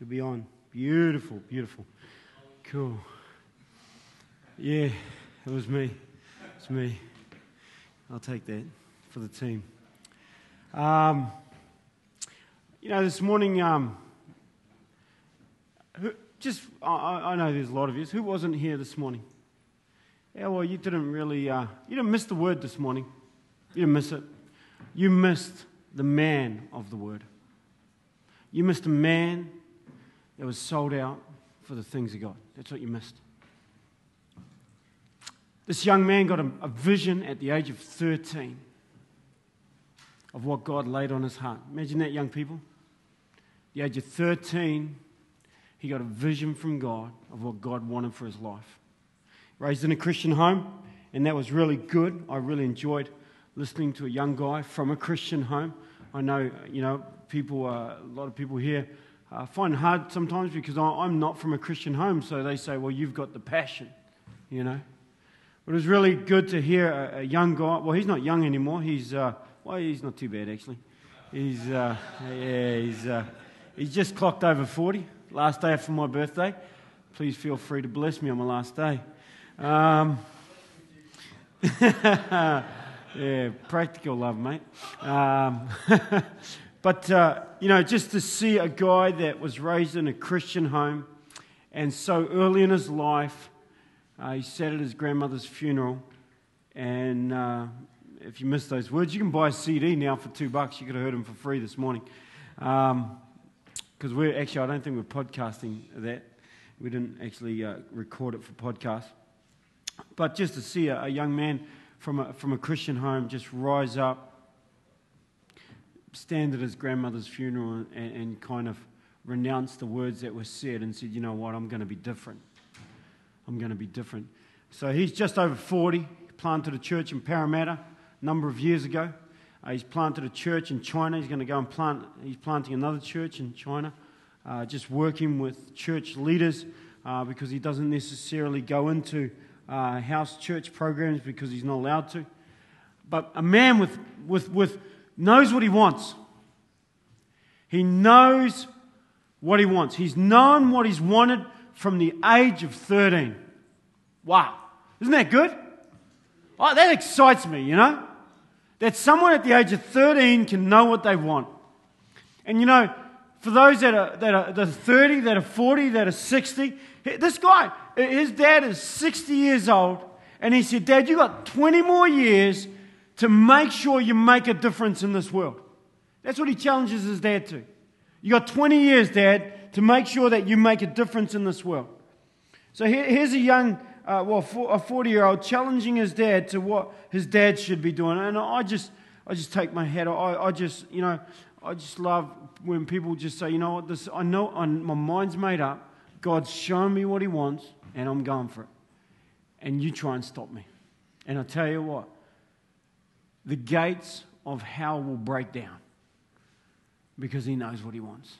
She'll be on. Beautiful, beautiful. Cool. Yeah, it was me. It's me. I'll take that for the team. Um, you know, this morning, um, who, just I, I, know there's a lot of you. Who wasn't here this morning? Yeah, well, you didn't really. Uh, you didn't miss the word this morning. You didn't miss it. You missed the man of the word. You missed a man that was sold out for the things of God. That's what you missed. This young man got a, a vision at the age of 13 of what God laid on his heart. Imagine that, young people. At the age of 13, he got a vision from God of what God wanted for his life. Raised in a Christian home, and that was really good. I really enjoyed listening to a young guy from a Christian home. I know, you know, people, uh, a lot of people here uh, find hard sometimes because I'm not from a Christian home, so they say, well, you've got the passion, you know. But it was really good to hear a, a young guy. Well, he's not young anymore. He's, uh, well, he's not too bad, actually. He's, uh, yeah, he's, uh, he's just clocked over 40. Last day for my birthday. Please feel free to bless me on my last day. Um, yeah, practical love, mate. Um, But, uh, you know, just to see a guy that was raised in a Christian home and so early in his life, uh, he sat at his grandmother's funeral. And uh, if you missed those words, you can buy a CD now for two bucks. You could have heard them for free this morning. Because um, we're actually, I don't think we're podcasting that. We didn't actually uh, record it for podcast. But just to see a, a young man from a, from a Christian home just rise up stand at his grandmother's funeral and, and kind of renounce the words that were said and said, you know what, I'm going to be different. I'm going to be different. So he's just over 40, planted a church in Parramatta a number of years ago. Uh, he's planted a church in China. He's going to go and plant, he's planting another church in China, uh, just working with church leaders uh, because he doesn't necessarily go into uh, house church programs because he's not allowed to. But a man with, with, with knows what he wants. He knows what he wants. He's known what he's wanted from the age of 13. Wow. Isn't that good? Oh, that excites me, you know? That someone at the age of 13 can know what they want. And you know, for those that are, that are, that are 30, that are 40, that are 60, this guy, his dad is 60 years old, and he said, Dad, you got 20 more years to make sure you make a difference in this world. That's what he challenges his dad to. You got 20 years, Dad, to make sure that you make a difference in this world. So here, here's a young, uh, well, a 40 year old challenging his dad to what his dad should be doing. And I just, I just take my off. I, I just, you know, I just love when people just say, you know what, this, I know I'm, my mind's made up. God's shown me what he wants, and I'm going for it. And you try and stop me. And I tell you what, the gates of hell will break down because he knows what he wants.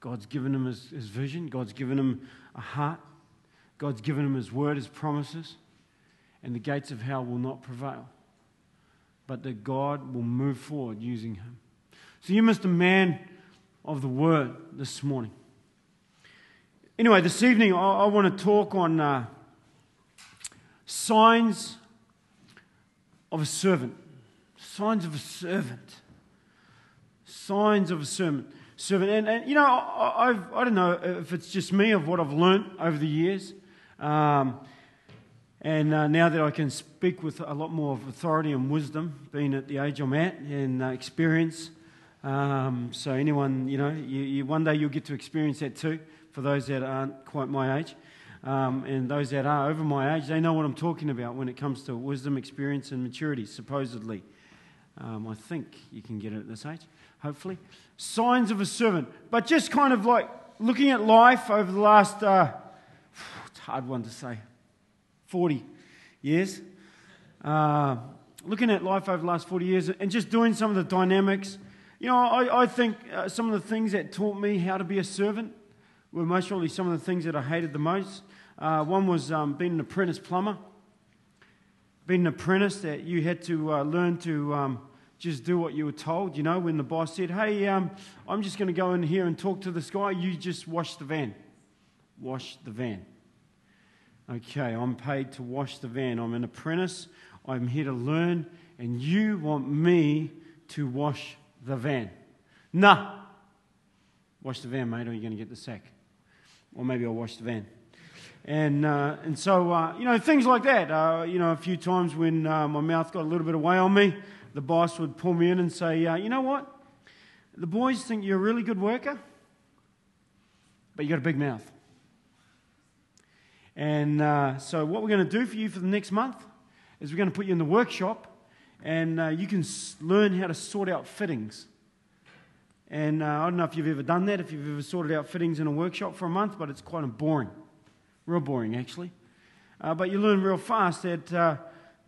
God's given him his, his, vision, God's given him a heart, God's given him his word, his promises, and the gates of hell will not prevail. But that God will move forward using him. So you missed a man of the word this morning. Anyway, this evening I, I want to talk on uh, signs of a servant. Signs of a servant. Signs of a servant. Servant. And, and you know, I, I've, I don't know if it's just me of what I've learned over the years. Um, and uh, now that I can speak with a lot more authority and wisdom, being at the age I'm at and uh, experience. Um, so, anyone, you know, you, you, one day you'll get to experience that too, for those that aren't quite my age. Um, and those that are over my age, they know what I'm talking about when it comes to wisdom, experience, and maturity, supposedly. Um, I think you can get it at this age, hopefully. Signs of a servant. But just kind of like looking at life over the last, uh, it's a hard one to say, 40 years. Uh, looking at life over the last 40 years and just doing some of the dynamics. You know, I, I think uh, some of the things that taught me how to be a servant were most probably some of the things that I hated the most. Uh, one was um, being an apprentice plumber. Being an apprentice, that you had to uh, learn to um, just do what you were told. You know, when the boss said, Hey, um, I'm just going to go in here and talk to this guy, you just wash the van. Wash the van. Okay, I'm paid to wash the van. I'm an apprentice. I'm here to learn, and you want me to wash the van. Nah. Wash the van, mate, or you're going to get the sack. Or maybe I'll wash the van. And, uh, and so, uh, you know, things like that. Uh, you know, a few times when uh, my mouth got a little bit away on me, the boss would pull me in and say, uh, you know what? The boys think you're a really good worker, but you got a big mouth. And uh, so, what we're going to do for you for the next month is we're going to put you in the workshop and you can learn how to sort out fittings. And I don't know if you've ever done that, if you've ever sorted out fittings in a workshop for a month, but it's quite boring. Real boring, actually. Uh, but you learn real fast that, uh,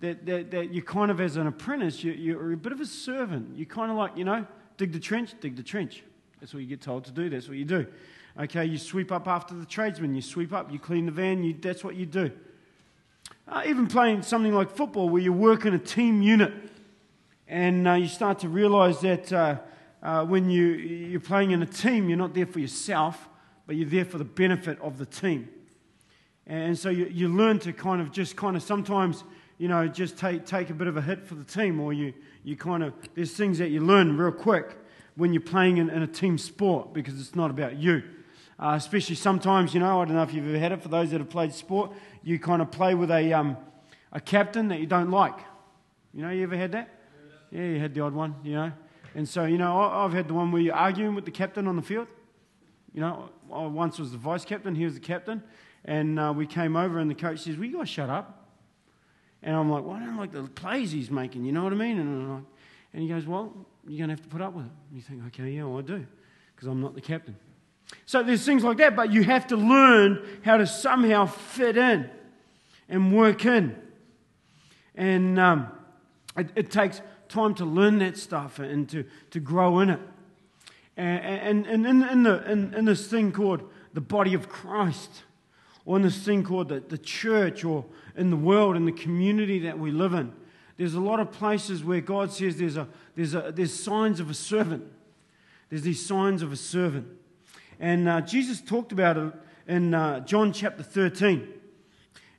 that, that, that, you kind of, as an apprentice, you, you're a bit of a servant. You kind of like, you know, dig the trench, dig the trench. That's what you get told to do. That's what you do. Okay, you sweep up after the tradesman. You sweep up, you clean the van. You, that's what you do. Uh, even playing something like football, where you work in a team unit, and uh, you start to realize that uh, uh, when you, you're playing in a team, you're not there for yourself, but you're there for the benefit of the team. And so you, you learn to kind of just kind of sometimes, you know, just take, take a bit of a hit for the team, or you, you kind of, there's things that you learn real quick when you're playing in, in a team sport because it's not about you. Uh, especially sometimes, you know, I don't know if you've ever had it, for those that have played sport, you kind of play with a, um, a captain that you don't like. You know, you ever had that? Yeah, you had the odd one, you know. And so, you know, I've had the one where you're arguing with the captain on the field. You know, I once was the vice captain, he was the captain. And uh, we came over, and the coach says, Will you guys shut up? And I'm like, Well, I don't like the plays he's making, you know what I mean? And, like, and he goes, Well, you're going to have to put up with it. And you think, Okay, yeah, well, I do, because I'm not the captain. So there's things like that, but you have to learn how to somehow fit in and work in. And um, it, it, takes time to learn that stuff and to, to grow in it. And, and, and in, in, the, in, in this thing called the body of Christ, or in this thing called the, the church or in the world, in the community that we live in. There's a lot of places where God says there's, a, there's, a, there's signs of a servant. There's these signs of a servant. And uh, Jesus talked about it in uh, John chapter 13.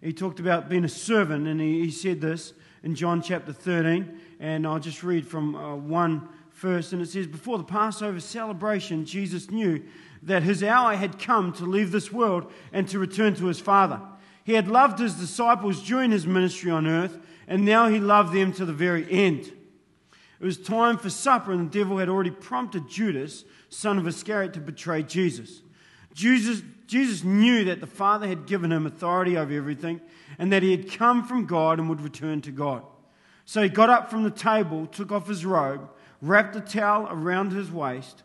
He talked about being a servant, and he, he said this in John chapter 13. And I'll just read from uh, one first. And it says, Before the Passover celebration, Jesus knew that his hour had come to leave this world and to return to his Father. He had loved his disciples during his ministry on earth, and now he loved them to the very end. It was time for supper, and the devil had already prompted Judas, son of Iscariot, to betray Jesus. Jesus, Jesus knew that the Father had given him authority over everything, and that he had come from God and would return to God. So he got up from the table, took off his robe, wrapped a towel around his waist,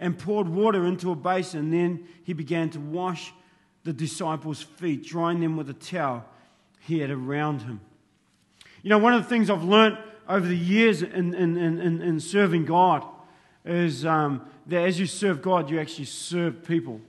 and poured water into a basin. Then he began to wash the disciples' feet, drying them with a towel he had around him. You know, one of the things I've learned over the years in, in, in, in serving God is um, that as you serve God, you actually serve people.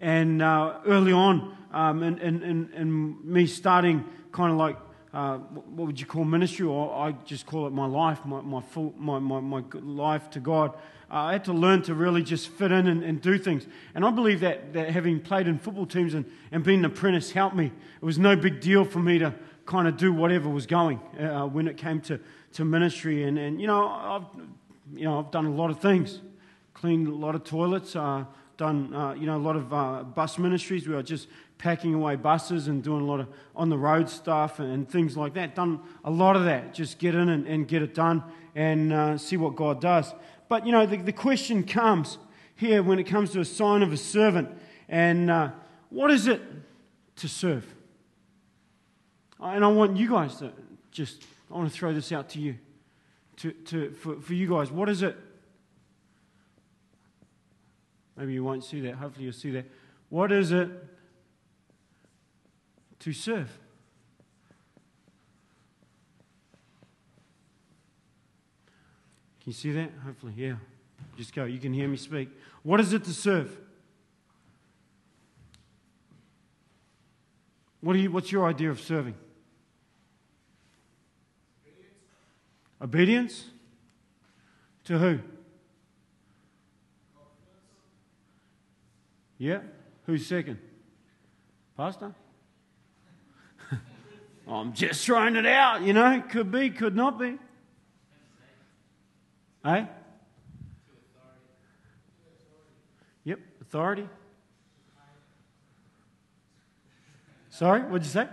And uh, early on, um, in, in, in, me starting kind of like, uh, what would you call ministry, or I just call it my life, my, my, full, my, my, my life to God. I had to learn to really just fit in and, and, do things. And I believe that, that having played in football teams and, and being an apprentice helped me. It was no big deal for me to kind of do whatever was going uh, when it came to, to ministry. And, and you, know, I've, you know, I've done a lot of things. Cleaned a lot of toilets, uh, done uh, you know, a lot of uh, bus ministries where I just packing away buses and doing a lot of on the road stuff and, and things like that. Done a lot of that. Just get in and, and get it done and uh, see what God does. But, you know, the, the question comes here when it comes to a sign of a servant. And uh, what is it to serve? And I want you guys to just, I want to throw this out to you. To, to, for, for you guys, what is it? Maybe you won't see that. Hopefully, you'll see that. What is it to serve? Can you see that? Hopefully, yeah. Just go. You can hear me speak. What is it to serve? What you, what's your idea of serving? Obedience? Obedience? To who? Yeah? Who's second? Pastor? I'm just throwing it out, you know. Could be, could not be. Eh? Yep, authority. Sorry, what'd you say?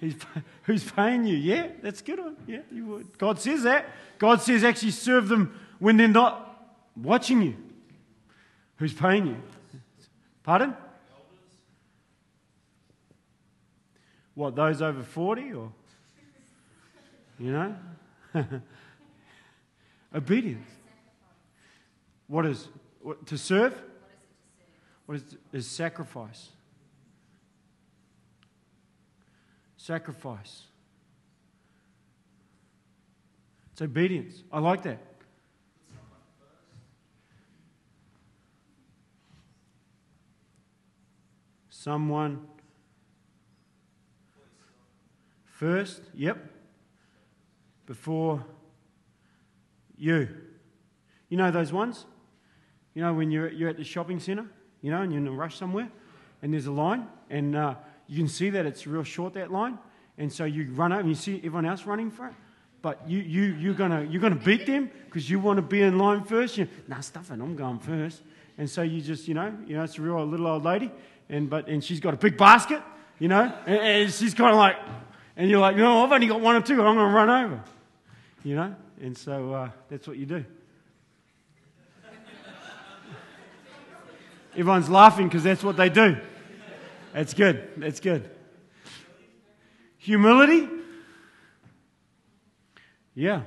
He's, who's paying you? Yeah, that's good one. Yeah, you would. God says that. God says actually serve them when they're not watching you. Who's paying you? Pardon? What, those over 40 or? You know? Obedience. What is what, to serve? What is, is sacrifice? Sacrifice. It's obedience. I like that. Someone first, yep, before you. You know those ones? You know when you're, you're at the shopping centre, you know, and you're in a rush somewhere, and there's a line, and uh, you can see that it's real short, that line, and so you run over and you see everyone else running for it. But you, you, you're going you're gonna beat them because you want to be in line first. You, nah, stuff it, I'm going first. And so you just, you know, you know, it's a real little old lady, and, but, and she's got a big basket, you know, and, and she's kind of like, and you're like, no, I've only got one or two, I'm going to run over, you know, and so uh, that's what you do. Everyone's laughing because that's what they do. That's good. That's good. Humility? Yeah.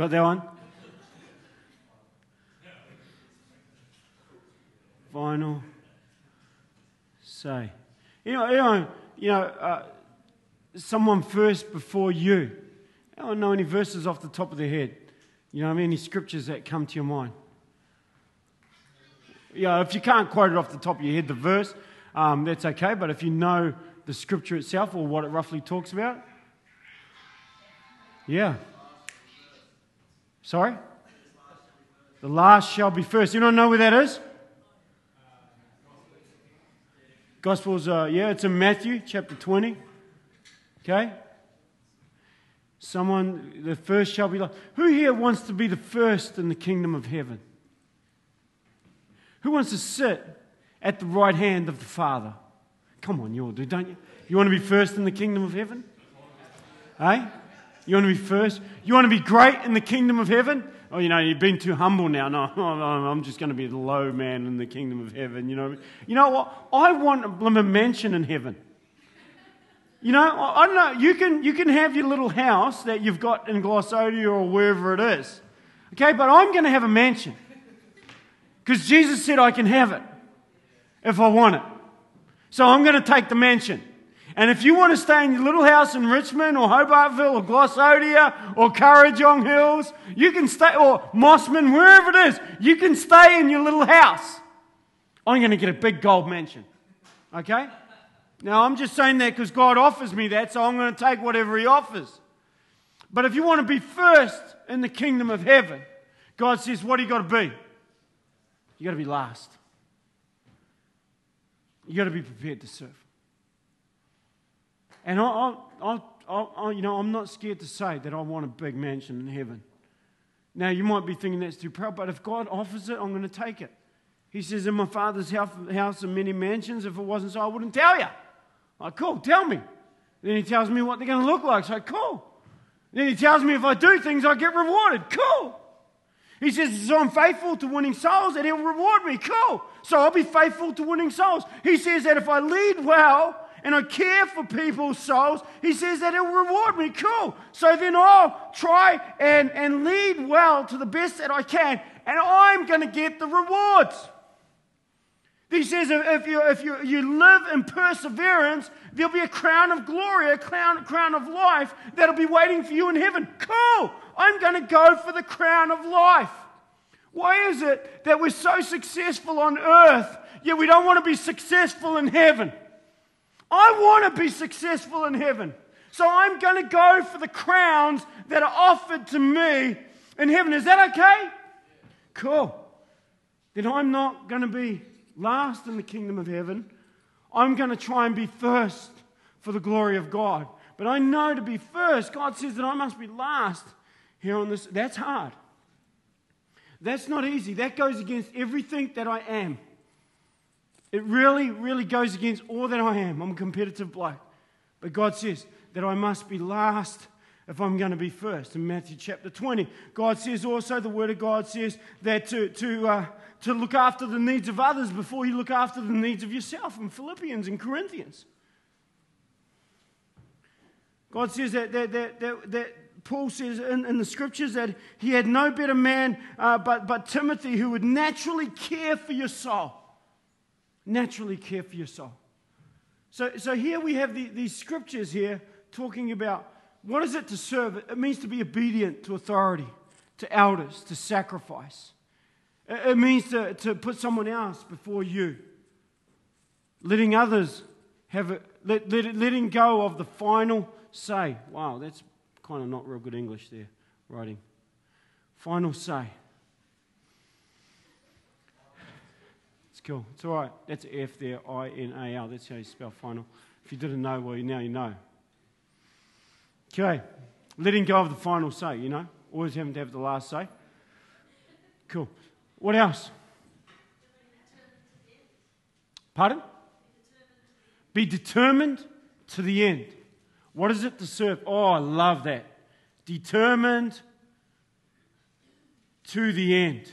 Got that one? Final say. You know, you know, you know uh, someone first before you. I don't know any verses off the top of their head. You know, I mean, any scriptures that come to your mind. Yeah, if you can't quote it off the top of your head, the verse, um, that's okay. But if you know the scripture itself or what it roughly talks about, yeah. Sorry? The last shall be first. You don't know where that is? Gospels, uh, yeah, it's in Matthew chapter 20. Okay? Someone, the first shall be last. Who here wants to be the first in the kingdom of heaven? Who wants to sit at the right hand of the Father? Come on, you all do, don't you? You want to be first in the kingdom of heaven? Hey? You want to be first? You want to be great in the kingdom of heaven? Oh, you know, you've been too humble now. No, I'm just going to be the low man in the kingdom of heaven. You know, you know what? I want a mansion in heaven. You know, I don't know. You can, you can have your little house that you've got in Glossodia or wherever it is. Okay, but I'm going to have a mansion. Because Jesus said I can have it if I want it. So I'm going to take the mansion. And if you want to stay in your little house in Richmond or Hobartville or Glossodia or Kurrajong Hills, you can stay, or Mosman, wherever it is, you can stay in your little house. I'm going to get a big gold mansion. Okay? Now, I'm just saying that because God offers me that, so I'm going to take whatever He offers. But if you want to be first in the kingdom of heaven, God says, what do you got to be? You got to be last. You got to be prepared to serve. And I, I, I, I, you know, I'm not scared to say that I want a big mansion in heaven. Now, you might be thinking that's too proud, but if God offers it, I'm going to take it. He says, In my father's house are many mansions. If it wasn't so, I wouldn't tell you. Like, cool, tell me. Then he tells me what they're going to look like. So, cool. Then he tells me if I do things, I get rewarded. Cool. He says, so I'm faithful to winning souls and he'll reward me. Cool. So I'll be faithful to winning souls. He says that if I lead well, and I care for people's souls, he says that he'll reward me. Cool. So then I'll try and, and lead well to the best that I can, and I'm going to get the rewards. He says if, you, if you, you live in perseverance, there'll be a crown of glory, a crown, crown of life that'll be waiting for you in heaven. Cool! I'm going to go for the crown of life. Why is it that we're so successful on earth, yet we don't want to be successful in heaven? I want to be successful in heaven. So I'm going to go for the crowns that are offered to me in heaven. Is that okay? Cool. Then I'm not going to be last in the kingdom of heaven. I'm going to try and be first for the glory of God. But I know to be first, God says that I must be last here on this. That's hard. That's not easy. That goes against everything that I am. It really, really goes against all that I am. I'm a competitive bloke. But God says that I must be last if I'm going to be first. In Matthew chapter 20, God says also, the Word of God says that to, to, uh, to look after the needs of others before you look after the needs of yourself in Philippians and Corinthians. God says that, that, that, that, that Paul says in, in, the scriptures that he had no better man uh, but, but Timothy who would naturally care for your soul. Naturally care for your soul. So, so here we have the, these scriptures here talking about what is it to serve? It means to be obedient to authority, to elders, to sacrifice. It means to, to put someone else before you. Letting others have it, let, let, letting go of the final say. Wow, that's kind of not real good English there, writing. Final say. Cool. It's all right. That's F there, I N A L. That's how you spell final. If you didn't know, well, now you know. Okay. Letting go of the final say, you know? Always having to have the last say. Cool. What else? Pardon? Be determined to the end. What is it to serve? Oh, I love that. Determined to the end.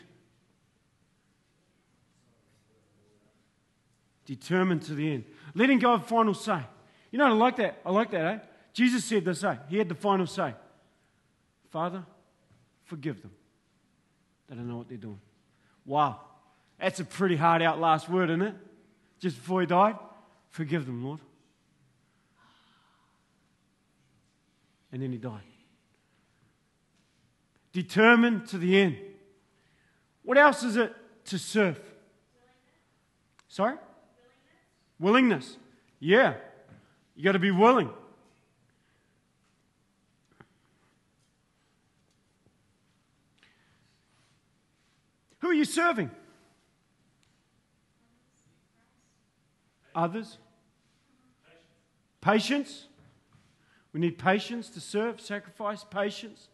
Determined to the end. Letting go of final say. You know, I like that. I like that, eh? Jesus said this, eh? He had the final say. Father, forgive them. They don't know what they're doing. Wow. That's a pretty hard out last word, isn't it? Just before he died. Forgive them, Lord. And then he died. Determined to the end. What else is it to serve? Sorry? Willingness. Yeah. You got to be willing. Who are you serving? Others? Patience. We need patience to serve, sacrifice, patience.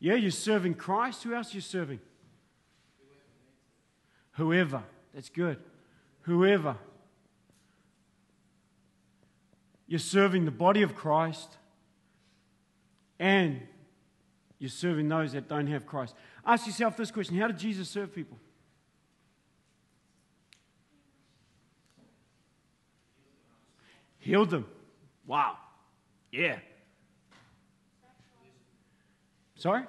Yeah, you're serving Christ. Who else are you serving? Whoever. That's good. Whoever. You're serving the body of Christ and you're serving those that don't have Christ. Ask yourself this question How did Jesus serve people? Healed them. Wow. Yeah. Sorry?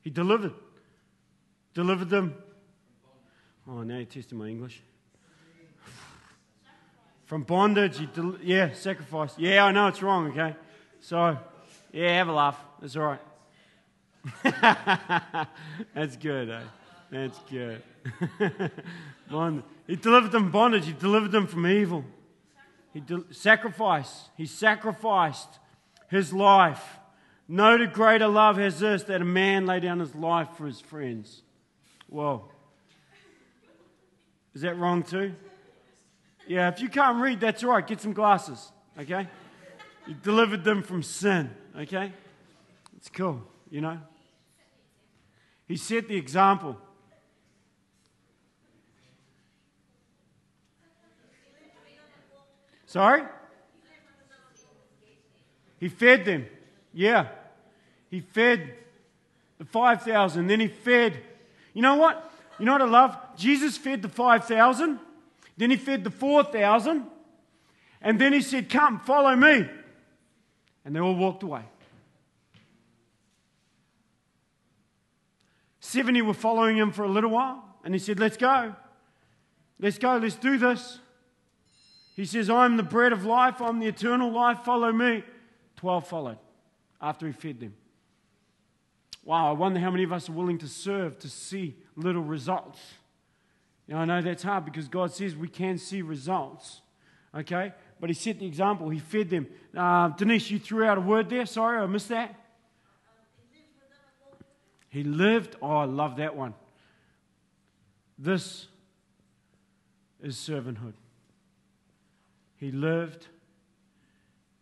He delivered. Delivered them. Oh, now you're testing my English. From bondage, del- yeah, sacrifice. Yeah, I know it's wrong, okay? So, yeah, have a laugh. That's all right. That's good, eh? That's good. he delivered them bondage. He delivered them from evil. He de- sacrificed. He sacrificed his life. No greater love has this that a man lay down his life for his friends. Whoa. Is that wrong too? Yeah, if you can't read, that's all right. Get some glasses, okay? You delivered them from sin, okay? It's cool, you know? He set the example. Sorry? He fed them. Yeah. He fed the 5,000. Then he fed. You know what? You know what I love? Jesus fed the 5,000. Then he fed the 4,000. And then he said, Come, follow me. And they all walked away. 70 were following him for a little while, and he said, Let's go. Let's go. Let's do this. He says, I'm the bread of life. I'm the eternal life. Follow me. 12 followed after he fed them. Wow, I wonder how many of us are willing to serve to see little results. Now, I know that's hard because God says we can see results. Okay? But he set the example. He fed them. Uh, Denise, you threw out a word there. Sorry, I missed that. He lived. Oh, I love that one. This is servanthood. He lived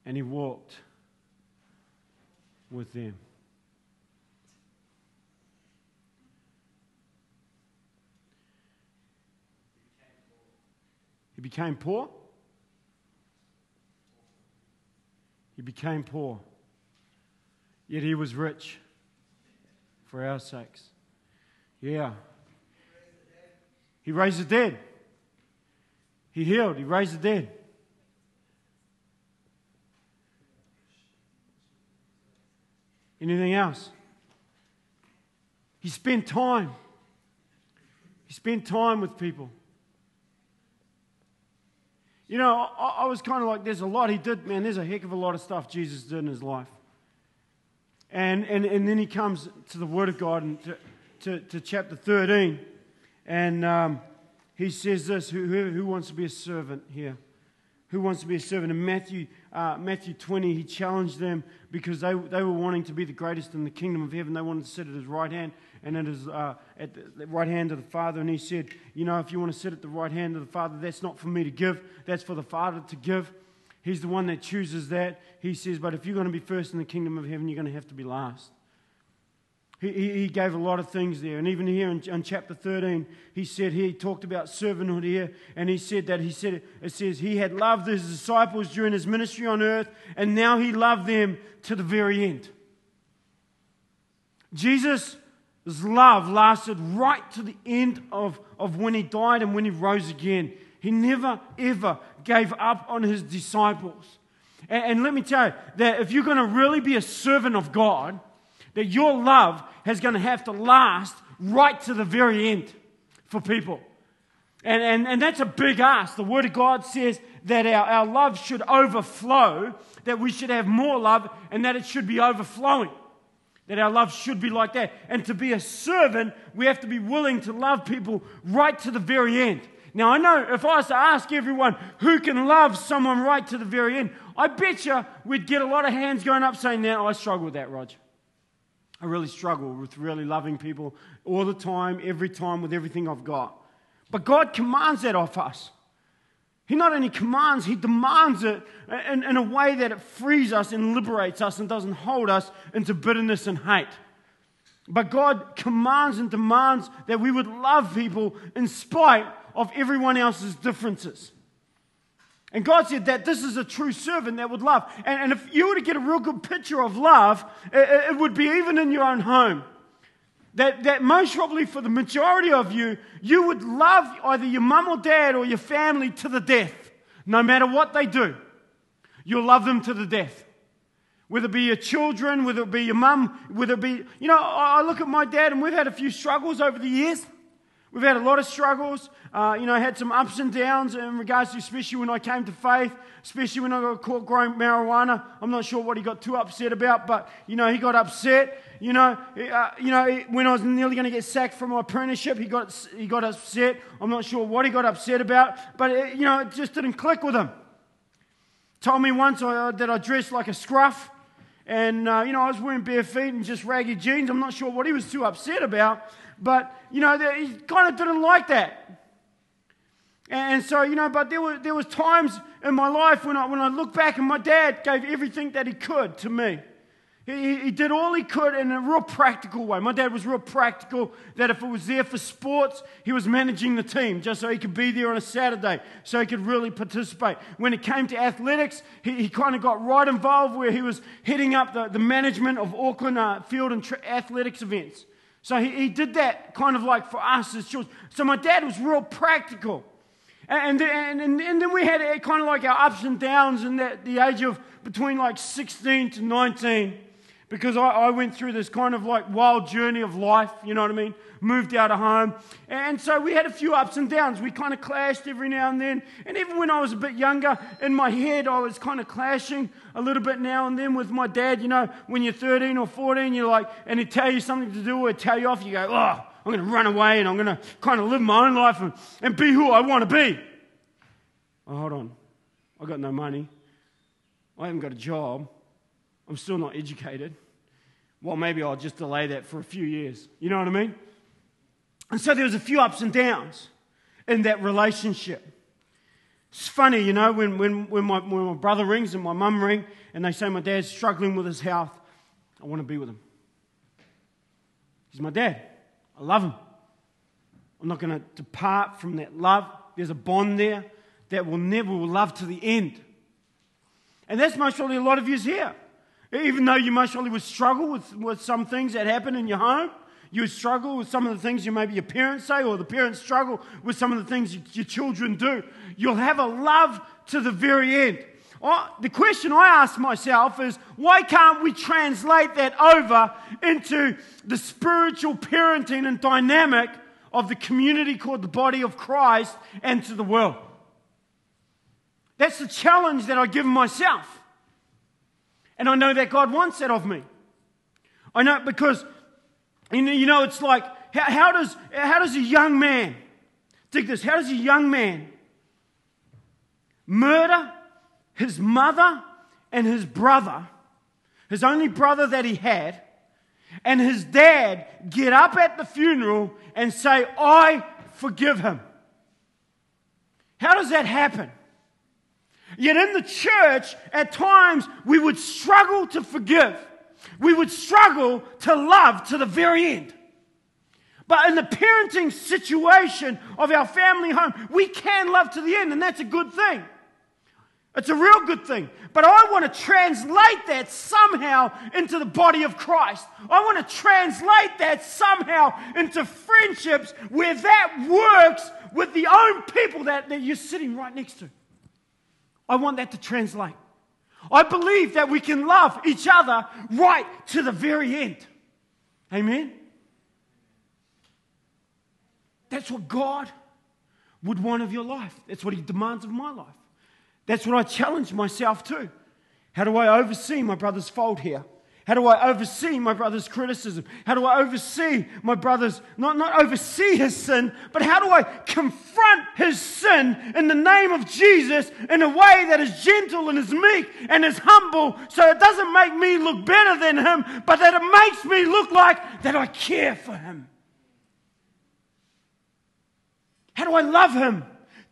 and he walked with them. He became poor. He became poor. Yet he was rich for our sakes. Yeah. He raised the dead. He healed. He raised the dead. Anything else? He spent time. He spent time with people. You know, I, I was kind of like, there's a lot he did, man. There's a heck of a lot of stuff Jesus did in his life. And, and, and then he comes to the Word of God and to, to, to chapter 13. And um, he says this who, who, who, wants to be a servant here? Who wants to be a servant? In Matthew, uh, Matthew 20, he challenged them because they, they were wanting to be the greatest in the kingdom of heaven. They wanted to sit at his right hand and at, his, uh, at the right hand of the Father. And he said, You know, if you want to sit at the right hand of the Father, that's not for me to give, that's for the Father to give. He's the one that chooses that. He says, But if you're going to be first in the kingdom of heaven, you're going to have to be last. He, he, gave a lot of things there. And even here in, in, chapter 13, he said, he talked about servanthood here. And he said that, he said, it says, he had loved his disciples during his ministry on earth, and now he loved them to the very end. Jesus' love lasted right to the end of, of when he died and when he rose again. He never, ever gave up on his disciples. And, and let me tell you that if you're going to really be a servant of God, that your love is going to have to last right to the very end for people. And, and, and that's a big ask. The Word of God says that our, our love should overflow, that we should have more love, and that it should be overflowing. That our love should be like that. And to be a servant, we have to be willing to love people right to the very end. Now, I know if I was to ask everyone who can love someone right to the very end, I bet you we'd get a lot of hands going up saying, Now, I struggle with that, Roger. I really struggle with really loving people all the time, every time, with everything I've got. But God commands that of us. He not only commands, He demands it in, in, a way that it frees us and liberates us and doesn't hold us into bitterness and hate. But God commands and demands that we would love people in spite of everyone else's differences. And God said that this is a true servant that would love. And, and if you were to get a real good picture of love, it, it would be even in your own home. That, that most probably for the majority of you, you would love either your mum or dad or your family to the death, no matter what they do. You'll love them to the death. Whether it be your children, whether it be your mum, whether it be, you know, I look at my dad and we've had a few struggles over the years. We've had a lot of struggles. Uh, you know, had some ups and downs in regards to, especially when I came to faith, especially when I got caught growing marijuana. I'm not sure what he got too upset about, but you know, he got upset. You know, uh, you know, when I was nearly going to get sacked from my apprenticeship, he got he got upset. I'm not sure what he got upset about, but it, you know, it just didn't click with him. Told me once I, uh, that I dressed like a scruff. And, uh, you know, I was wearing bare feet and just ragged jeans. I'm not sure what he was too upset about. But, you know, he kind of didn't like that. And so, you know, but there were, there was times in my life when I, when I look back and my dad gave everything that he could to me. He, he did all he could in a real practical way. My dad was real practical that if it was there for sports, he was managing the team just so he could be there on a Saturday, so he could really participate. When it came to athletics, he, he kind of got right involved where he was heading up the, the management of Auckland uh, field and tra- athletics events. So he, he did that kind of like for us as children. So my dad was real practical. And, and, and, and then we had kind of like our ups and downs in that, the age of between like 16 to 19. Because I, I, went through this kind of like wild journey of life, you know what I mean? Moved out of home. And so we had a few ups and downs. We kind of clashed every now and then. And even when I was a bit younger, in my head, I was kind of clashing a little bit now and then with my dad. You know, when you're 13 or 14, you're like, and he'd tell you something to do or tell you off, you go, oh, I'm going to run away and I'm going to kind of live my own life and, and be who I want to be. Oh, hold on. I got no money. I haven't got a job. I'm still not educated. Well, maybe I'll just delay that for a few years. You know what I mean? And so there was a few ups and downs in that relationship. It's funny, you know, when, when, when, my, when my brother rings and my mum ring and they say my dad's struggling with his health, I want to be with him. He's my dad. I love him. I'm not going to depart from that love. There's a bond there that will never will love to the end. And that's most probably a lot of yous here. Even though you most probably would struggle with, with some things that happen in your home, you struggle with some of the things you maybe your parents say, or the parents struggle with some of the things you, your children do. You'll have a love to the very end. The question I ask myself is why can't we translate that over into the spiritual parenting and dynamic of the community called the body of Christ and to the world? That's the challenge that I give myself. And I know that God wants that of me. I know because, you know, it's like, how, how, does, how does a young man, think this, how does a young man murder his mother and his brother, his only brother that he had, and his dad get up at the funeral and say, I forgive him? How does that happen? Yet in the church, at times, we would struggle to forgive. We would struggle to love to the very end. But in the parenting situation of our family home, we can love to the end, and that's a good thing. It's a real good thing. But I want to translate that somehow into the body of Christ. I want to translate that somehow into friendships where that works with the own people that, that you're sitting right next to. I want that to translate. I believe that we can love each other right to the very end. Amen? That's what God would want of your life. That's what He demands of my life. That's what I challenge myself to. How do I oversee my brother's fault here? How do I oversee my brother's criticism? How do I oversee my brother's, not, not oversee his sin, but how do I confront his sin in the name of Jesus in a way that is gentle and is meek and is humble so it doesn't make me look better than him, but that it makes me look like that I care for him? How do I love him?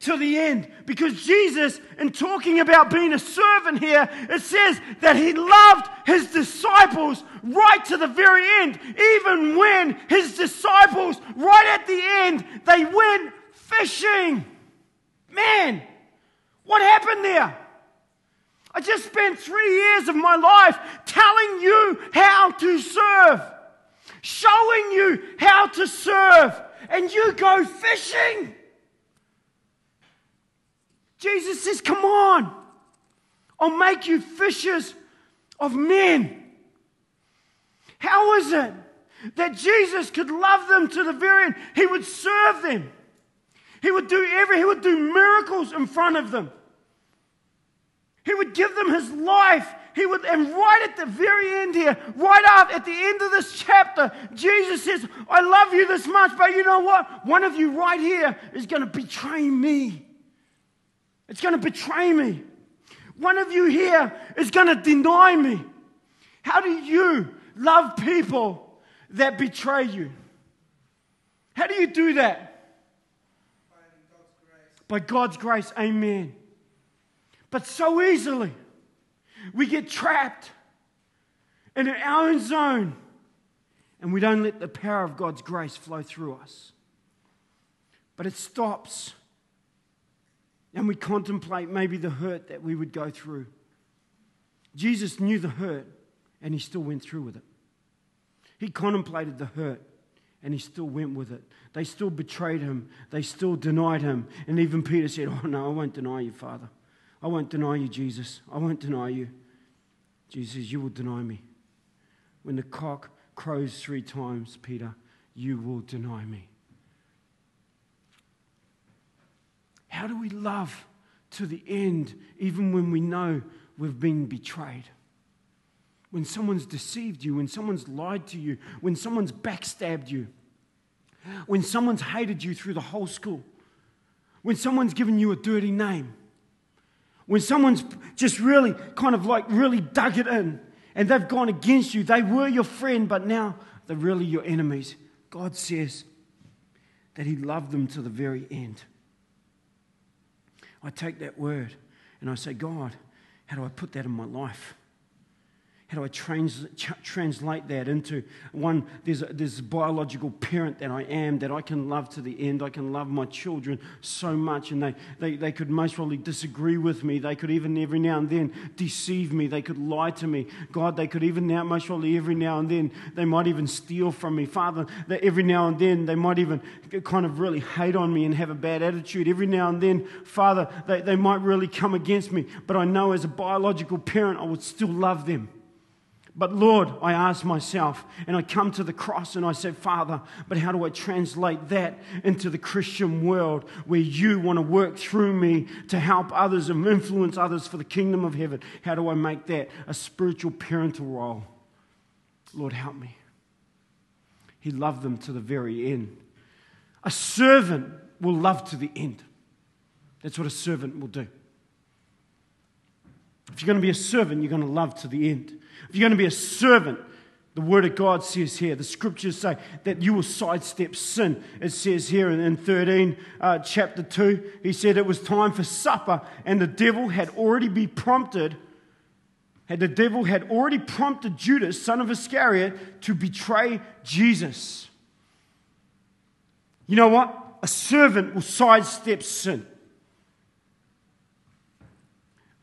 To the end. Because Jesus, in talking about being a servant here, it says that he loved his disciples right to the very end. Even when his disciples, right at the end, they went fishing. Man, what happened there? I just spent three years of my life telling you how to serve, showing you how to serve, and you go fishing. Jesus says, Come on, I'll make you fishers of men. How is it that Jesus could love them to the very end? He would serve them. He would do every, he would do miracles in front of them. He would give them his life. He would, and right at the very end here, right at the end of this chapter, Jesus says, I love you this much, but you know what? One of you right here is going to betray me. It's going to betray me. One of you here is going to deny me. How do you love people that betray you? How do you do that? By God's grace, amen. But so easily, we get trapped in our own zone and we don't let the power of God's grace flow through us. But it stops and we contemplate maybe the hurt that we would go through. Jesus knew the hurt and he still went through with it. He contemplated the hurt and he still went with it. They still betrayed him, they still denied him. And even Peter said, Oh, no, I won't deny you, Father. I won't deny you, Jesus. I won't deny you. Jesus says, You will deny me. when the cock crows three times, Peter, you will deny me. How do we love to the end, even when we know we've been betrayed? When someone's deceived you, when someone's lied to you, when someone's backstabbed you, when someone's hated you through the whole school, when someone's given you a dirty name, when someone's just really kind of like really dug it in and they've gone against you, they were your friend, but now they're really your enemies. God says that He loved them to the very end. I take that word and I say, God, how do I put that in my life? How do I trans, translate that into one? There's a, there's a biological parent that I am that I can love to the end. I can love my children so much, and they, they, they could most probably disagree with me. They could even every now and then deceive me. They could lie to me. God, they could even now, most probably every now and then, they might even steal from me. Father, that every now and then they might even kind of really hate on me and have a bad attitude. Every now and then, Father, they, they might really come against me. But I know as a biological parent, I would still love them. But Lord, I ask myself, and I come to the cross and I say, Father, but how do I translate that into the Christian world where you want to work through me to help others and influence others for the kingdom of heaven? How do I make that a spiritual parental role? Lord, help me. He loved them to the very end. A servant will love to the end. That's what a servant will do. If you're going to be a servant, you're going to love to the end. If you're going to be a servant, the Word of God says here, the scriptures say that you will sidestep sin. It says here in, in 13, uh, chapter 2, he said it was time for supper, and the devil had already been prompted, had the devil had already prompted Judas, son of Iscariot, to betray Jesus. You know what? A servant will sidestep sin.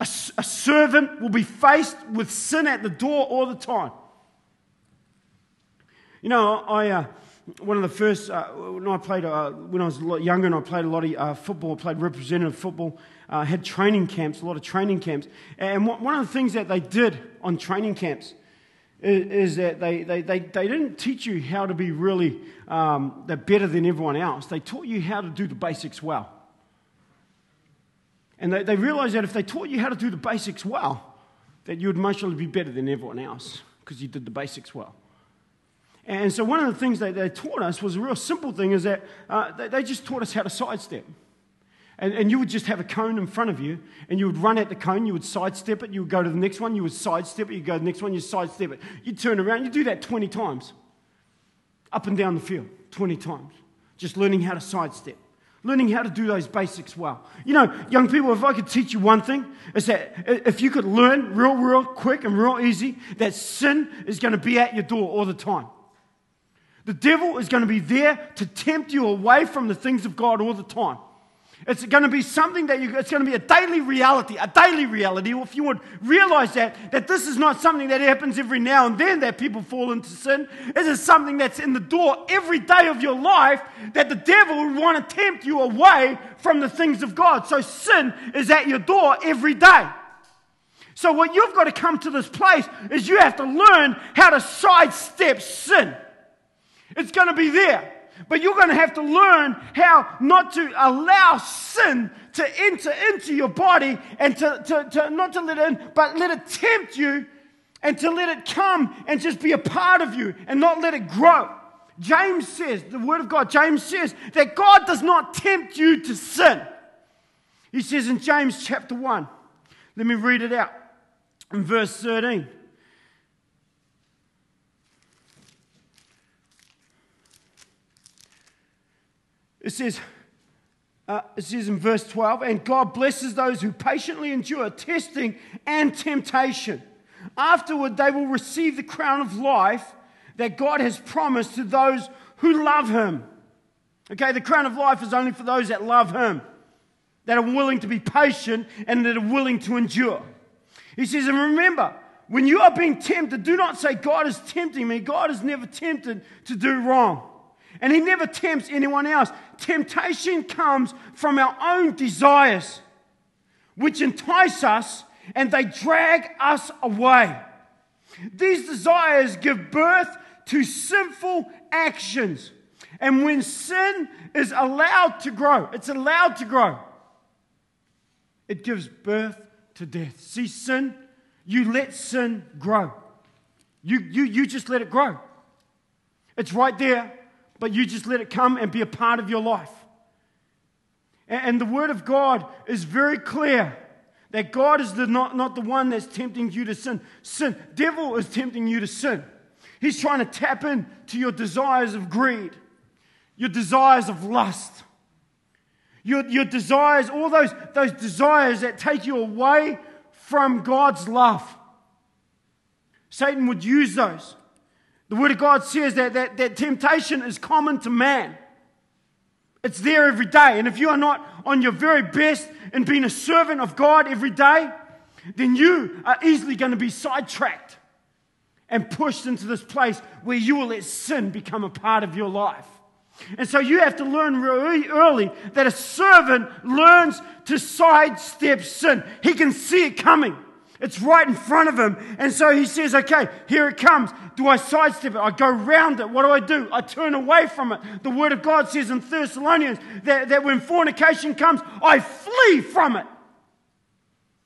A, a servant will be faced with sin at the door all the time. You know, I. Uh, one of the first uh, when I played uh, when I was a lot younger and I played a lot of uh, football, I played representative football. Uh, had training camps, a lot of training camps, and one of the things that they did on training camps is, is that they, they, they, they didn't teach you how to be really um, better than everyone else. They taught you how to do the basics well. And they, they realized that if they taught you how to do the basics well, that you would most be better than everyone else because you did the basics well. And so one of the things they, they taught us was a real simple thing is that uh, they, just taught us how to sidestep. And, and you would just have a cone in front of you, and you would run at the cone, you would sidestep it, you would go to the next one, you would sidestep it, you go to the next one, you sidestep it. You'd turn around, you do that 20 times. Up and down the field, 20 times. Just learning how to sidestep learning how to do those basics well. You know, young people, if I could teach you one thing, is that if you could learn real, real quick and real easy that sin is going to be at your door all the time. The devil is going to be there to tempt you away from the things of God all the time. It's going to be something that you, it's going to be a daily reality, a daily reality. If you would realize that, that this is not something that happens every now and then that people fall into sin. It is something that's in the door every day of your life that the devil would want to tempt you away from the things of God. So sin is at your door every day. So what you've got to come to this place is you have to learn how to sidestep sin. It's going to be there. But you're going to have to learn how not to allow sin to enter into your body and to, to, to not to let it in, but let it tempt you and to let it come and just be a part of you and not let it grow. James says, the word of God, James says that God does not tempt you to sin. He says in James chapter 1, let me read it out in verse 13. It says, uh, it says in verse 12, and God blesses those who patiently endure testing and temptation. Afterward, they will receive the crown of life that God has promised to those who love Him. Okay, the crown of life is only for those that love Him, that are willing to be patient and that are willing to endure. He says, and remember, when you are being tempted, do not say, God is tempting me. God is never tempted to do wrong. And He never tempts anyone else. Temptation comes from our own desires, which entice us and they drag us away. These desires give birth to sinful actions. And when sin is allowed to grow, it's allowed to grow, it gives birth to death. See, sin, you let sin grow. You, you, you just let it grow. It's right there, but you just let it come and be a part of your life. And, the Word of God is very clear that God is the, not, not the one that's tempting you to sin. Sin. Devil is tempting you to sin. He's trying to tap into your desires of greed, your desires of lust, your, your desires, all those, those desires that take you away from God's love. Satan would use those. The Word of God says that, that, that temptation is common to man. It's there every day. And if you are not on your very best in being a servant of God every day, then you are easily going to be sidetracked and pushed into this place where you will let sin become a part of your life. And so you have to learn really early that a servant learns to sidestep sin. He can see it coming. It's right in front of him. And so he says, okay, here it comes. Do I sidestep it? I go round it. What do I do? I turn away from it. The word of God says in Thessalonians that, that when fornication comes, I flee from it.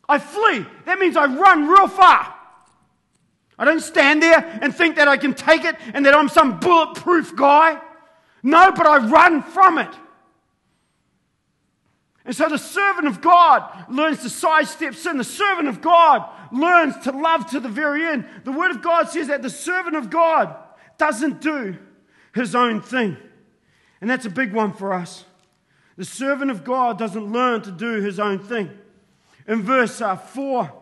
I flee. That means I run real far. I don't stand there and think that I can take it and that I'm some bulletproof guy. No, but I run from it. And so the servant of God learns to sidestep sin. The servant of God learns to love to the very end. The Word of God says that the servant of God doesn't do his own thing. And that's a big one for us. The servant of God doesn't learn to do his own thing. In verse uh, 4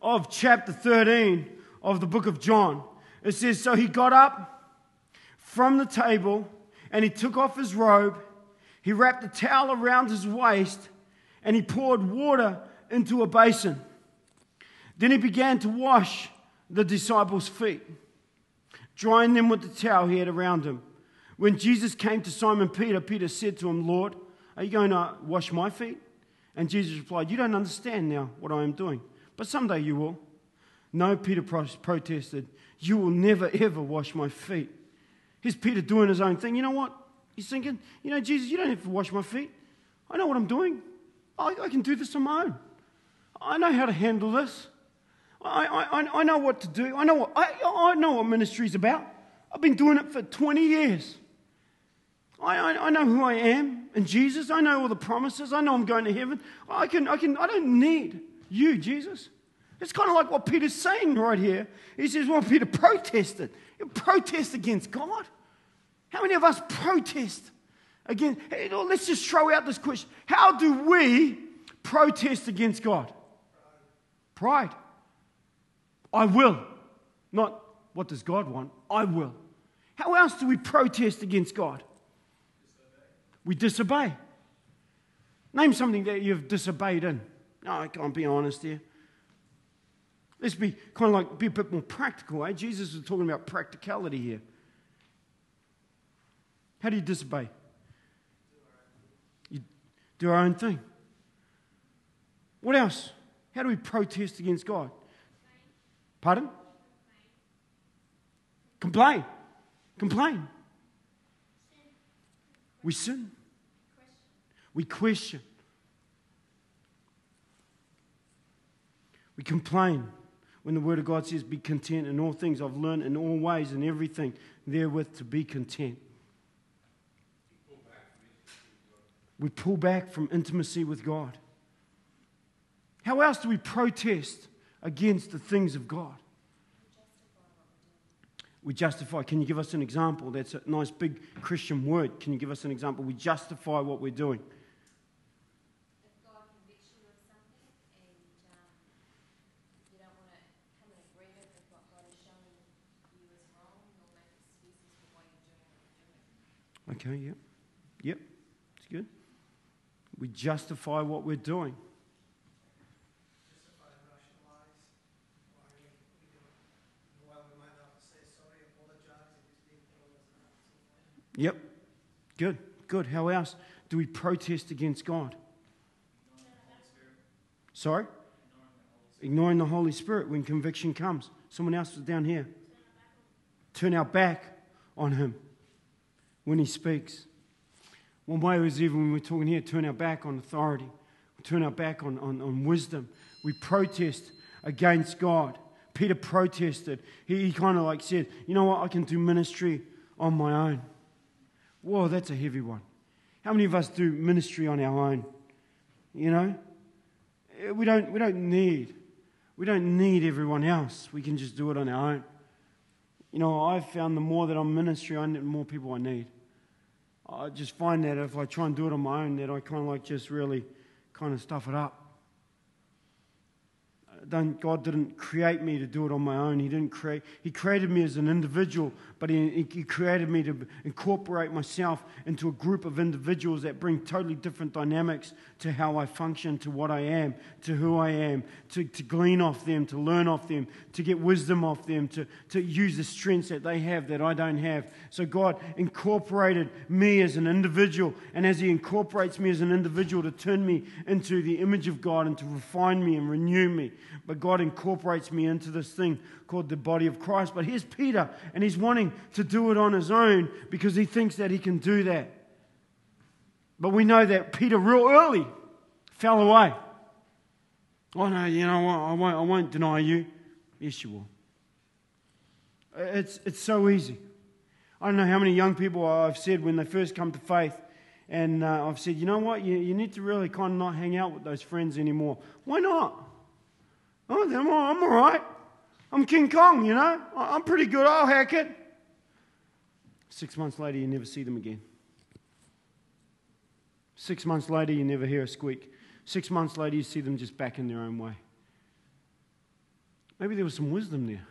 of chapter 13 of the book of John, it says, So he got up from the table and he took off his robe. He wrapped a towel around his waist and he poured water into a basin. Then he began to wash the disciples' feet, drying them with the towel he had around him. When Jesus came to Simon Peter, Peter said to him, Lord, are you going to wash my feet? And Jesus replied, You don't understand now what I am doing, but someday you will. No, Peter protested, You will never ever wash my feet. Here's Peter doing his own thing. You know what? He's thinking, you know, Jesus, you don't have to wash my feet. I know what I'm doing. I, I can do this on my own. I know how to handle this. I, I, I know what to do. I know what, I, I know what ministry is about. I've been doing it for 20 years. I, I, I know who I am in Jesus. I know all the promises. I know I'm going to heaven. I, can, I, can, I don't need you, Jesus. It's kind of like what Peter's saying right here. He says, Well, Peter protested. You protest against God. How many of us protest against? Hey, let's just throw out this question How do we protest against God? Pride. I will. Not what does God want? I will. How else do we protest against God? We disobey. Name something that you've disobeyed in. No, I can't be honest here. Let's be kind of like be a bit more practical, eh? Jesus is talking about practicality here. How do you disobey? You do our own thing. What else? How do we protest against God? Pardon? Complain. Complain. We sin. We question. We complain when the Word of God says, Be content in all things. I've learned in all ways and everything therewith to be content. We pull back from intimacy with God. How else do we protest against the things of God? We justify. Can you give us an example? That's a nice big Christian word. Can you give us an example? We justify what we're doing. Okay, yep. Yep. We justify what we're doing. Yep. Good. Good. How else do we protest against God? Sorry? Ignoring the Holy Spirit when conviction comes. Someone else was down here. Turn our back on Him when He speaks. One way was even when we're talking here, turn our back on authority, turn our back on, on, on wisdom. We protest against God. Peter protested. He, he kind of like said, You know what? I can do ministry on my own. Whoa, that's a heavy one. How many of us do ministry on our own? You know? Eh, we don't, we don't need. We don't need everyone else. We can just do it on our own. You know, I've found the more that I'm ministry, I the more people I need. I just find that if I try and do it on my own, that I kind of like just really kind of stuff it up don't, God didn't create me to do it on my own. He didn't create. He created me as an individual, but he, he created me to incorporate myself into a group of individuals that bring totally different dynamics to how I function, to what I am, to who I am, to, to glean off them, to learn off them, to get wisdom off them, to, to use the strengths that they have that I don't have. So God incorporated me as an individual, and as He incorporates me as an individual to turn me into the image of God and to refine me and renew me but God incorporates me into this thing called the body of Christ. But here's Peter, and he's wanting to do it on his own because he thinks that he can do that. But we know that Peter, real early, fell away. Oh, no, you know what? I won't, I won't deny you. Yes, you will. It's, it's so easy. I don't know how many young people I've said when they first come to faith, and uh, I've said, you know what? You, you need to really kind of not hang out with those friends anymore. Why not? Oh, I'm all right. I'm King Kong, you know. I'm pretty good. I'll hack it. Six months later, you never see them again. Six months later, you never hear a squeak. Six months later, you see them just back in their own way. Maybe there was some wisdom there.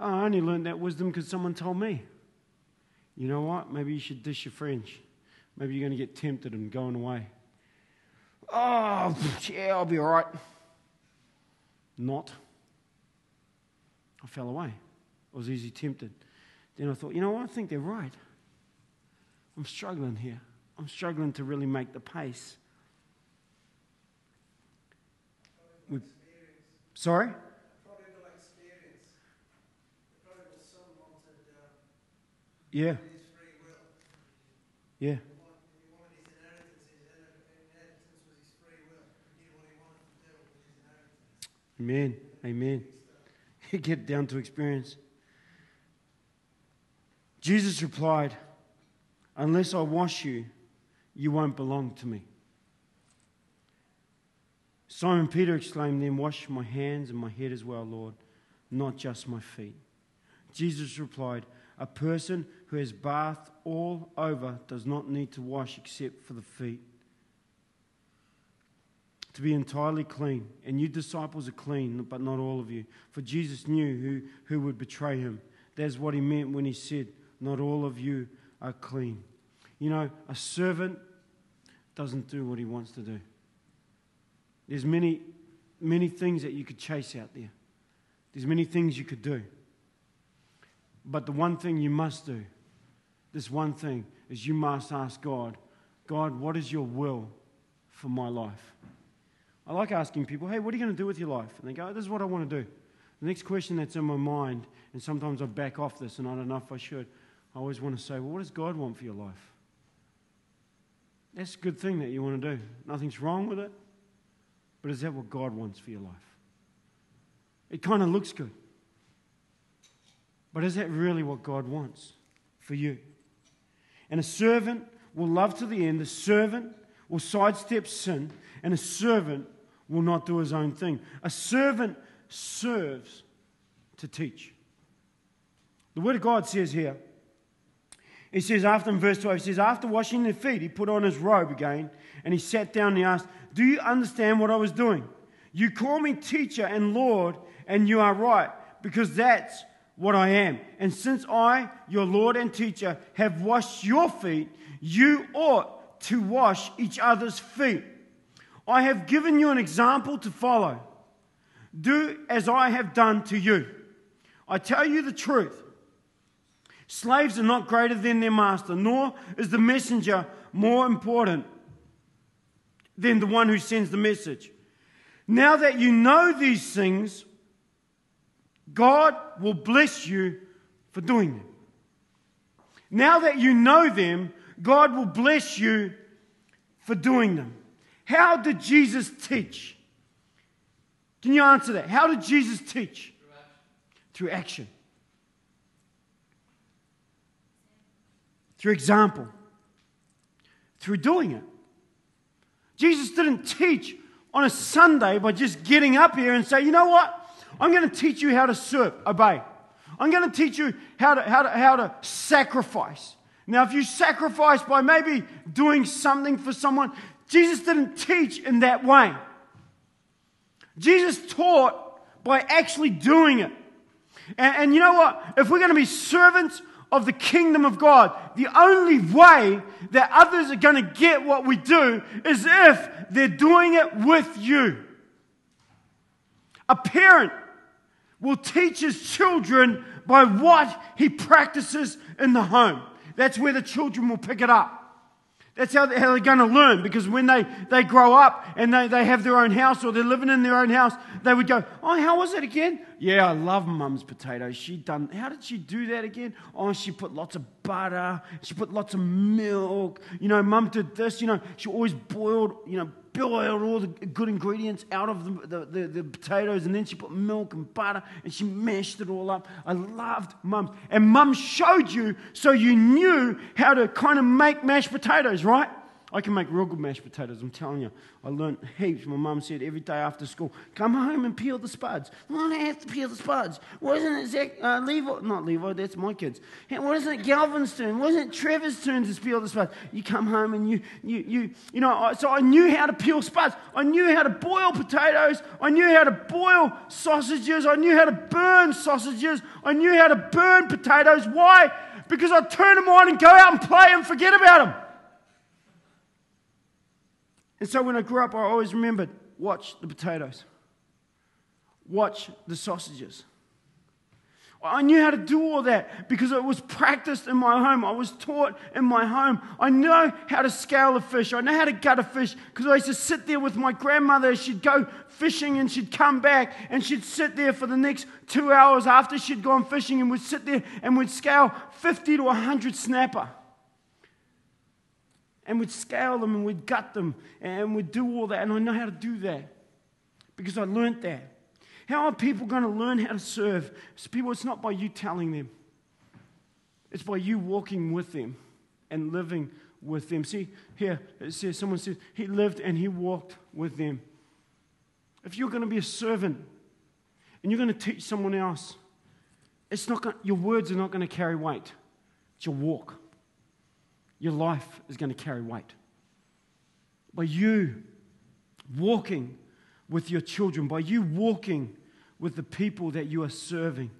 I only learned that wisdom because someone told me. You know what? Maybe you should dish your French. Maybe you're going to get tempted and going away. Oh, yeah, I'll be all right. Not. I fell away. I was easily tempted. Then I thought, you know what? I think they're right. I'm struggling here. I'm struggling to really make the pace. Sorry? Yeah. Yeah. Amen. Amen. You Get down to experience. Jesus replied, Unless I wash you, you won't belong to me. Simon Peter exclaimed, Then wash my hands and my head as well, Lord, not just my feet. Jesus replied, A person who has bathed all over does not need to wash except for the feet to be entirely clean. And you disciples are clean, but not all of you. For Jesus knew who, who would betray him. That's what he meant when he said, Not all of you are clean. You know, a servant doesn't do what he wants to do. There's many, many things that you could chase out there. There's many things you could do. But the one thing you must do, this one thing, is you must ask God, God, what is your will for my life? I like asking people, hey, what are you going to do with your life? And they go, oh, this is what I want to do. The next question that's in my mind, and sometimes I back off this and I don't know if I should, I always want to say, well, what does God want for your life? That's a good thing that you want to do. Nothing's wrong with it. But is that what God wants for your life? It kind of looks good. But is that really what God wants for you? And a servant will love to the end. The servant will sidestep sin. And a servant will not do his own thing. A servant serves to teach. The Word of God says here, he says after in verse 12, he says, after washing their feet, he put on his robe again and he sat down and he asked, Do you understand what I was doing? You call me teacher and Lord, and you are right, because that's what I am. And since I, your Lord and teacher, have washed your feet, you ought to wash each other's feet. I have given you an example to follow. Do as I have done to you. I tell you the truth. Slaves are not greater than their master, nor is the messenger more important than the one who sends the message. Now that you know these things, God will bless you for doing them. Now that you know them, God will bless you for doing them. How did Jesus teach? Can you answer that? How did Jesus teach? Through action. Through, example. Through doing it. Jesus didn't teach on a Sunday by just getting up here and say, you know what? I'm going to teach you how to serve, obey. I'm going to teach you how to, how to, how to sacrifice. Now, if you sacrifice by maybe doing something for someone, Jesus didn't teach in that way. Jesus taught by actually doing it. And, and you know what? If we're going to be servants of the kingdom of God, the only way that others are going to get what we do is if they're doing it with you. A parent will teach his children by what he practices in the home. That's where the children will pick it up. That's how they're going to learn because when they, they grow up and they, they have their own house or they're living in their own house, they would go, Oh, how was it again? Yeah, I love mum's potatoes. She done, how did she do that again? Oh, she put lots of butter. She put lots of milk. You know, mum did this. You know, she always boiled, you know, boiled all the good ingredients out of the, the, the, the, potatoes and then she put milk and butter and she mashed it all up. I loved mum. And mum showed you so you knew how to kind of make mashed potatoes, right? I can make real good mashed potatoes, I'm telling you. I learned heaps. My mum said every day after school, come home and peel the spuds. Why do I have to peel the spuds? Wasn't it Zach, uh, Levi? Not Levi, that's my kids. Wasn't it Galvin's turn? Wasn't it Trevor's turn to peel the spuds? You come home and you, you, you, you know, so I knew how to peel spuds. I knew how to boil potatoes. I knew how to boil sausages. I knew how to burn sausages. I knew how to burn potatoes. Why? Because I'd turn them on and go out and play and forget about them. And so when I grew up, I always remembered watch the potatoes, watch the sausages. I knew how to do all that because it was practiced in my home. I was taught in my home. I know how to scale a fish. I know how to gut a fish because I used to sit there with my grandmother. She'd go fishing and she'd come back and she'd sit there for the next two hours after she'd gone fishing and would sit there and would scale 50 to 100 snapper and we'd scale them and we'd gut them and we'd do all that. And I know how to do that because I learned that. How are people going to learn how to serve? People, it's not by you telling them, it's by you walking with them and living with them. See, here it says, someone says, he lived and he walked with them. If you're going to be a servant and you're going to teach someone else, it's not going, your words are not going to carry weight. It's your walk your life is going to carry weight. By you walking with your children, by you walking with the people that you are serving.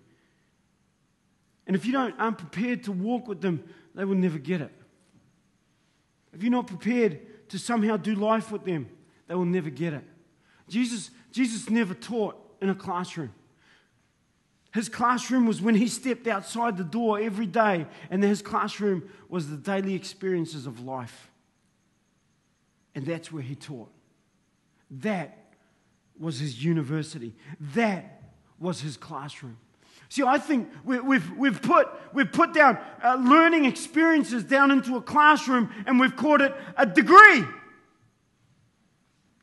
And if you don't, aren't prepared to walk with them, they will never get it. If you're not prepared to somehow do life with them, they will never get it. Jesus, Jesus never taught in a classroom. His classroom was when he stepped outside the door every day, and his classroom was the daily experiences of life. And that's where he taught. That was his university. That was his classroom. See, I think we, have we've, put, we've put down uh, learning experiences down into a classroom and we've called it a degree.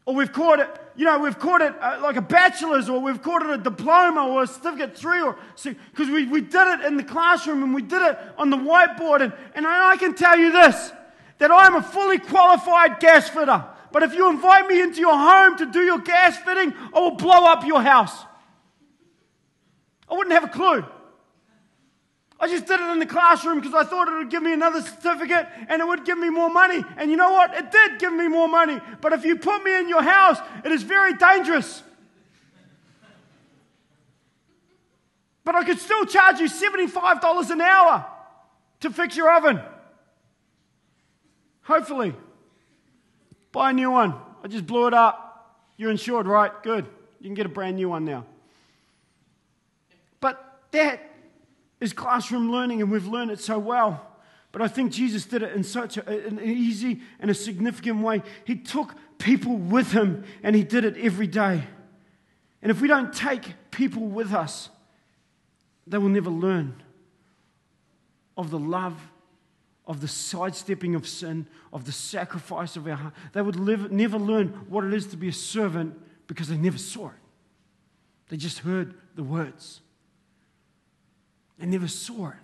Or we've called it you know, we've called it uh, like a bachelor's or we've called it a diploma or a certificate three or because we, we did it in the classroom and we did it on the whiteboard. And, and I can tell you this that I'm a fully qualified gas fitter. But if you invite me into your home to do your gas fitting, I will blow up your house. I wouldn't have a clue. I just did it in the classroom because I thought it would give me another certificate and it would give me more money. And you know what? It did give me more money. But if you put me in your house, it is very dangerous. But I could still charge you $75 an hour to fix your oven. Hopefully. Buy a new one. I just blew it up. You're insured, right? Good. You can get a brand new one now. But that is classroom learning, and we've learned it so well. But I think Jesus did it in such a, an easy and a significant way. He took people with him and he did it every day. And if we don't take people with us, they will never learn of the love, of the sidestepping of sin, of the sacrifice of our heart. They would live, never learn what it is to be a servant because they never saw it. They just heard the words. They never saw it.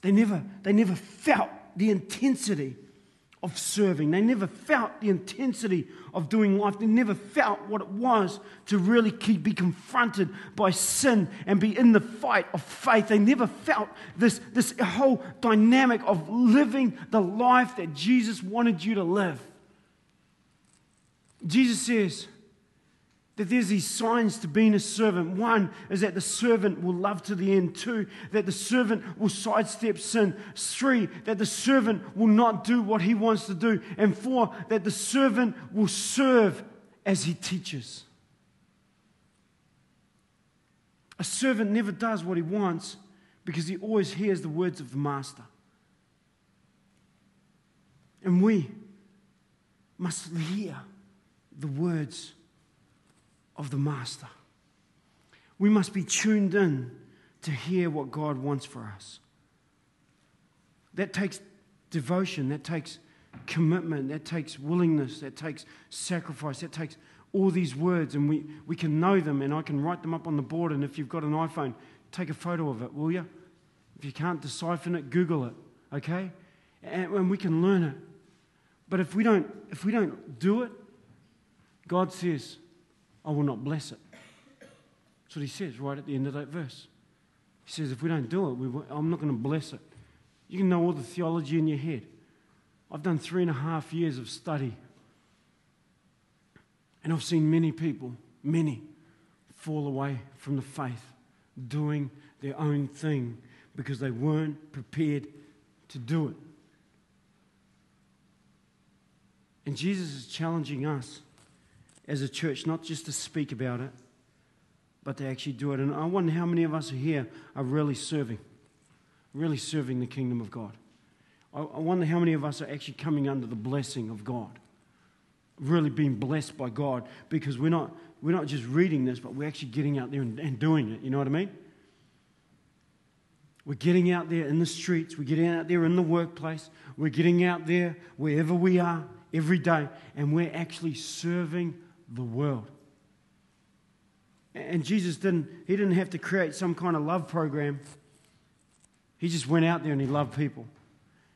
They never, they never felt the intensity of serving. They never felt the intensity of doing life. They never felt what it was to really keep, be confronted by sin and be in the fight of faith. They never felt this, this whole dynamic of living the life that Jesus wanted you to live. Jesus says, that there's these signs to being a servant. One is that the servant will love to the end. Two, that the servant will sidestep sin. Three, that the servant will not do what he wants to do. And four, that the servant will serve as he teaches. A servant never does what he wants because he always hears the words of the master. And we must hear the words of the Master. We must be tuned in to hear what God wants for us. That takes devotion, that takes commitment, that takes willingness, that takes sacrifice, that takes all these words, and we, we can know them, and I can write them up on the board. And if you've got an iPhone, take a photo of it, will you? If you can't decipher it, Google it, okay? And, and we can learn it. But if we don't, if we don't do it, God says, I will not bless it. That's what he says right at the end of that verse. He says, if we don't do it, I'm not going to bless it. You can know all the theology in your head. I've done three and a half years of study. And I've seen many people, many, fall away from the faith, doing their own thing because they weren't prepared to do it. And Jesus is challenging us as a church, not just to speak about it, but to actually do it. And I wonder how many of us here are really serving, really serving the kingdom of God. I, wonder how many of us are actually coming under the blessing of God, really being blessed by God, because we're not, we're not just reading this, but we're actually getting out there and, and doing it. You know what I mean? We're getting out there in the streets, we're getting out there in the workplace, we're getting out there wherever we are every day, and we're actually serving the world. And Jesus didn't, he didn't have to create some kind of love program. He just went out there and he loved people.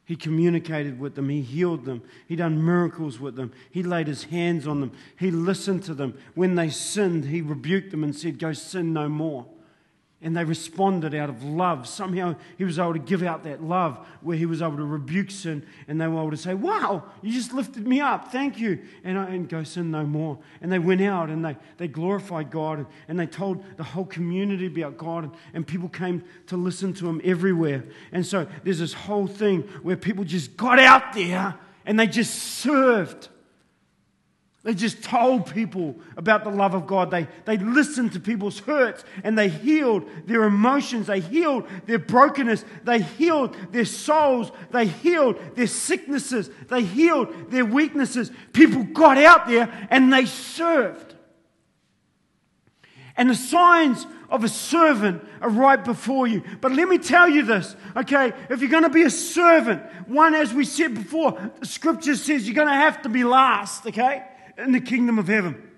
He communicated with them. He healed them. He done miracles with them. He laid his hands on them. He listened to them. When they sinned, he rebuked them and said, Go sin no more and they responded out of love. Somehow he was able to give out that love where he was able to rebuke sin and they were able to say, Wow, you just lifted me up. Thank you. And, I, and go sin no more. And they went out and they, they glorified God and, and they told the whole community about God and, and people came to listen to him everywhere. And so there's this whole thing where people just got out there and they just served. They just told people about the love of God. They, they listened to people's hurts and they healed their emotions. They healed their brokenness. They healed their souls. They healed their sicknesses. They healed their weaknesses. People got out there and they served. And the signs of a servant are right before you. But let me tell you this, okay? If you're going to be a servant, one, as we said before, the scripture says you're going to have to be last, okay? In the kingdom of heaven.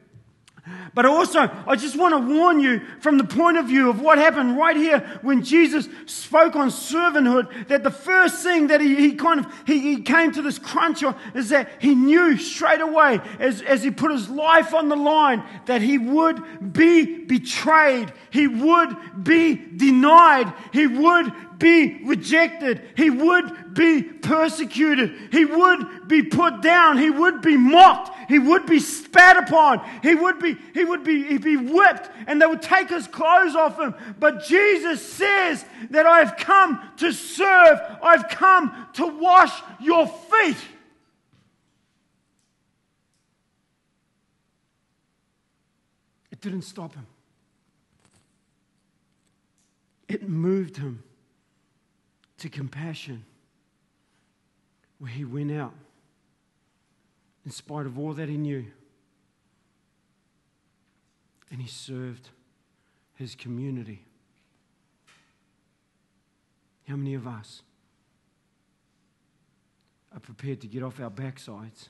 But also, I just want to warn you from the point of view of what happened right here when Jesus spoke on servanthood, that the first thing that he, he kind of, he, he, came to this crunch on is that he knew straight away as, as he put his life on the line that he would be betrayed. He would be denied. He would be rejected. He would be persecuted. He would be put down. He would be mocked. He would be spat upon. He would be, he would be, he'd be whipped and they would take his clothes off him. But Jesus says that I've come to serve. I've come to wash your feet. It didn't stop him. It moved him to compassion where he went out in spite of all that he knew and he served his community. How many of us are prepared to get off our backsides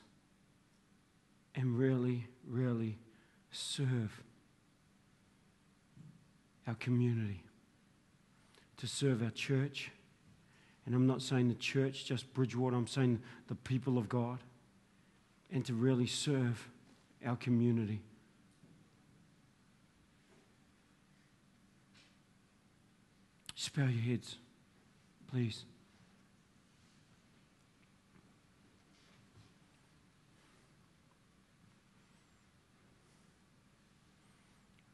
and really, really serve our community, to serve our church? And I'm not saying the church, just Bridgewater, I'm saying the people of God, and to really serve our community. Just bow your heads, please.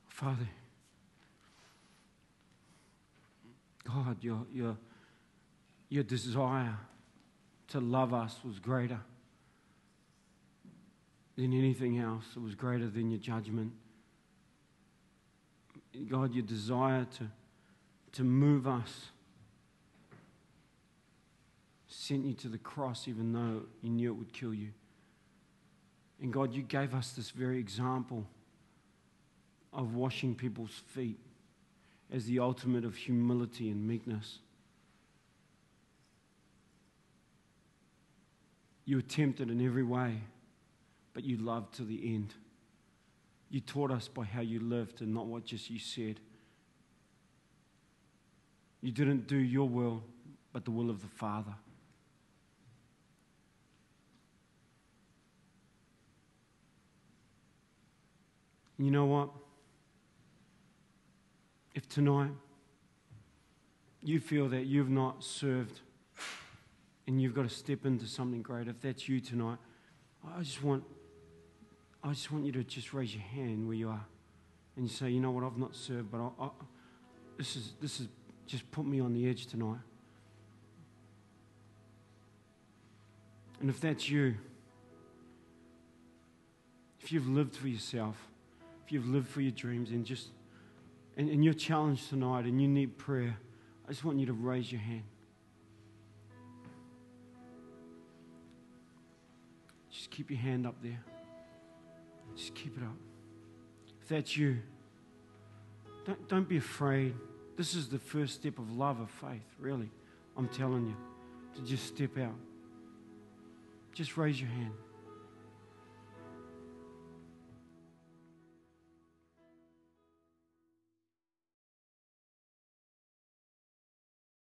Father, God, your, your, your desire to love us was greater than anything else. It was greater than your judgment. God, your desire to to move us. Sent you to the cross even though you knew it would kill you. And God, you gave us this very example of washing people's feet as the ultimate of humility and meekness. You were tempted in every way, but you loved to the end. You taught us by how you lived and not what just you said. You didn't do your will, but the will of the Father. You know what? If tonight you feel that you've not served and you've got to step into something great, if that's you tonight, I just want I just want you to just raise your hand where you are and you say, you know what, I've not served, but I, I, this is this is just put me on the edge tonight. And if that's you, if you've lived for yourself, if you've lived for your dreams and just and, and you're challenged tonight and you need prayer, I just want you to raise your hand. Keep your hand up there. Just keep it up. If that's you, don't, don't be afraid. This is the first step of love, of faith, really. I'm telling you, to just step out. Just raise your hand.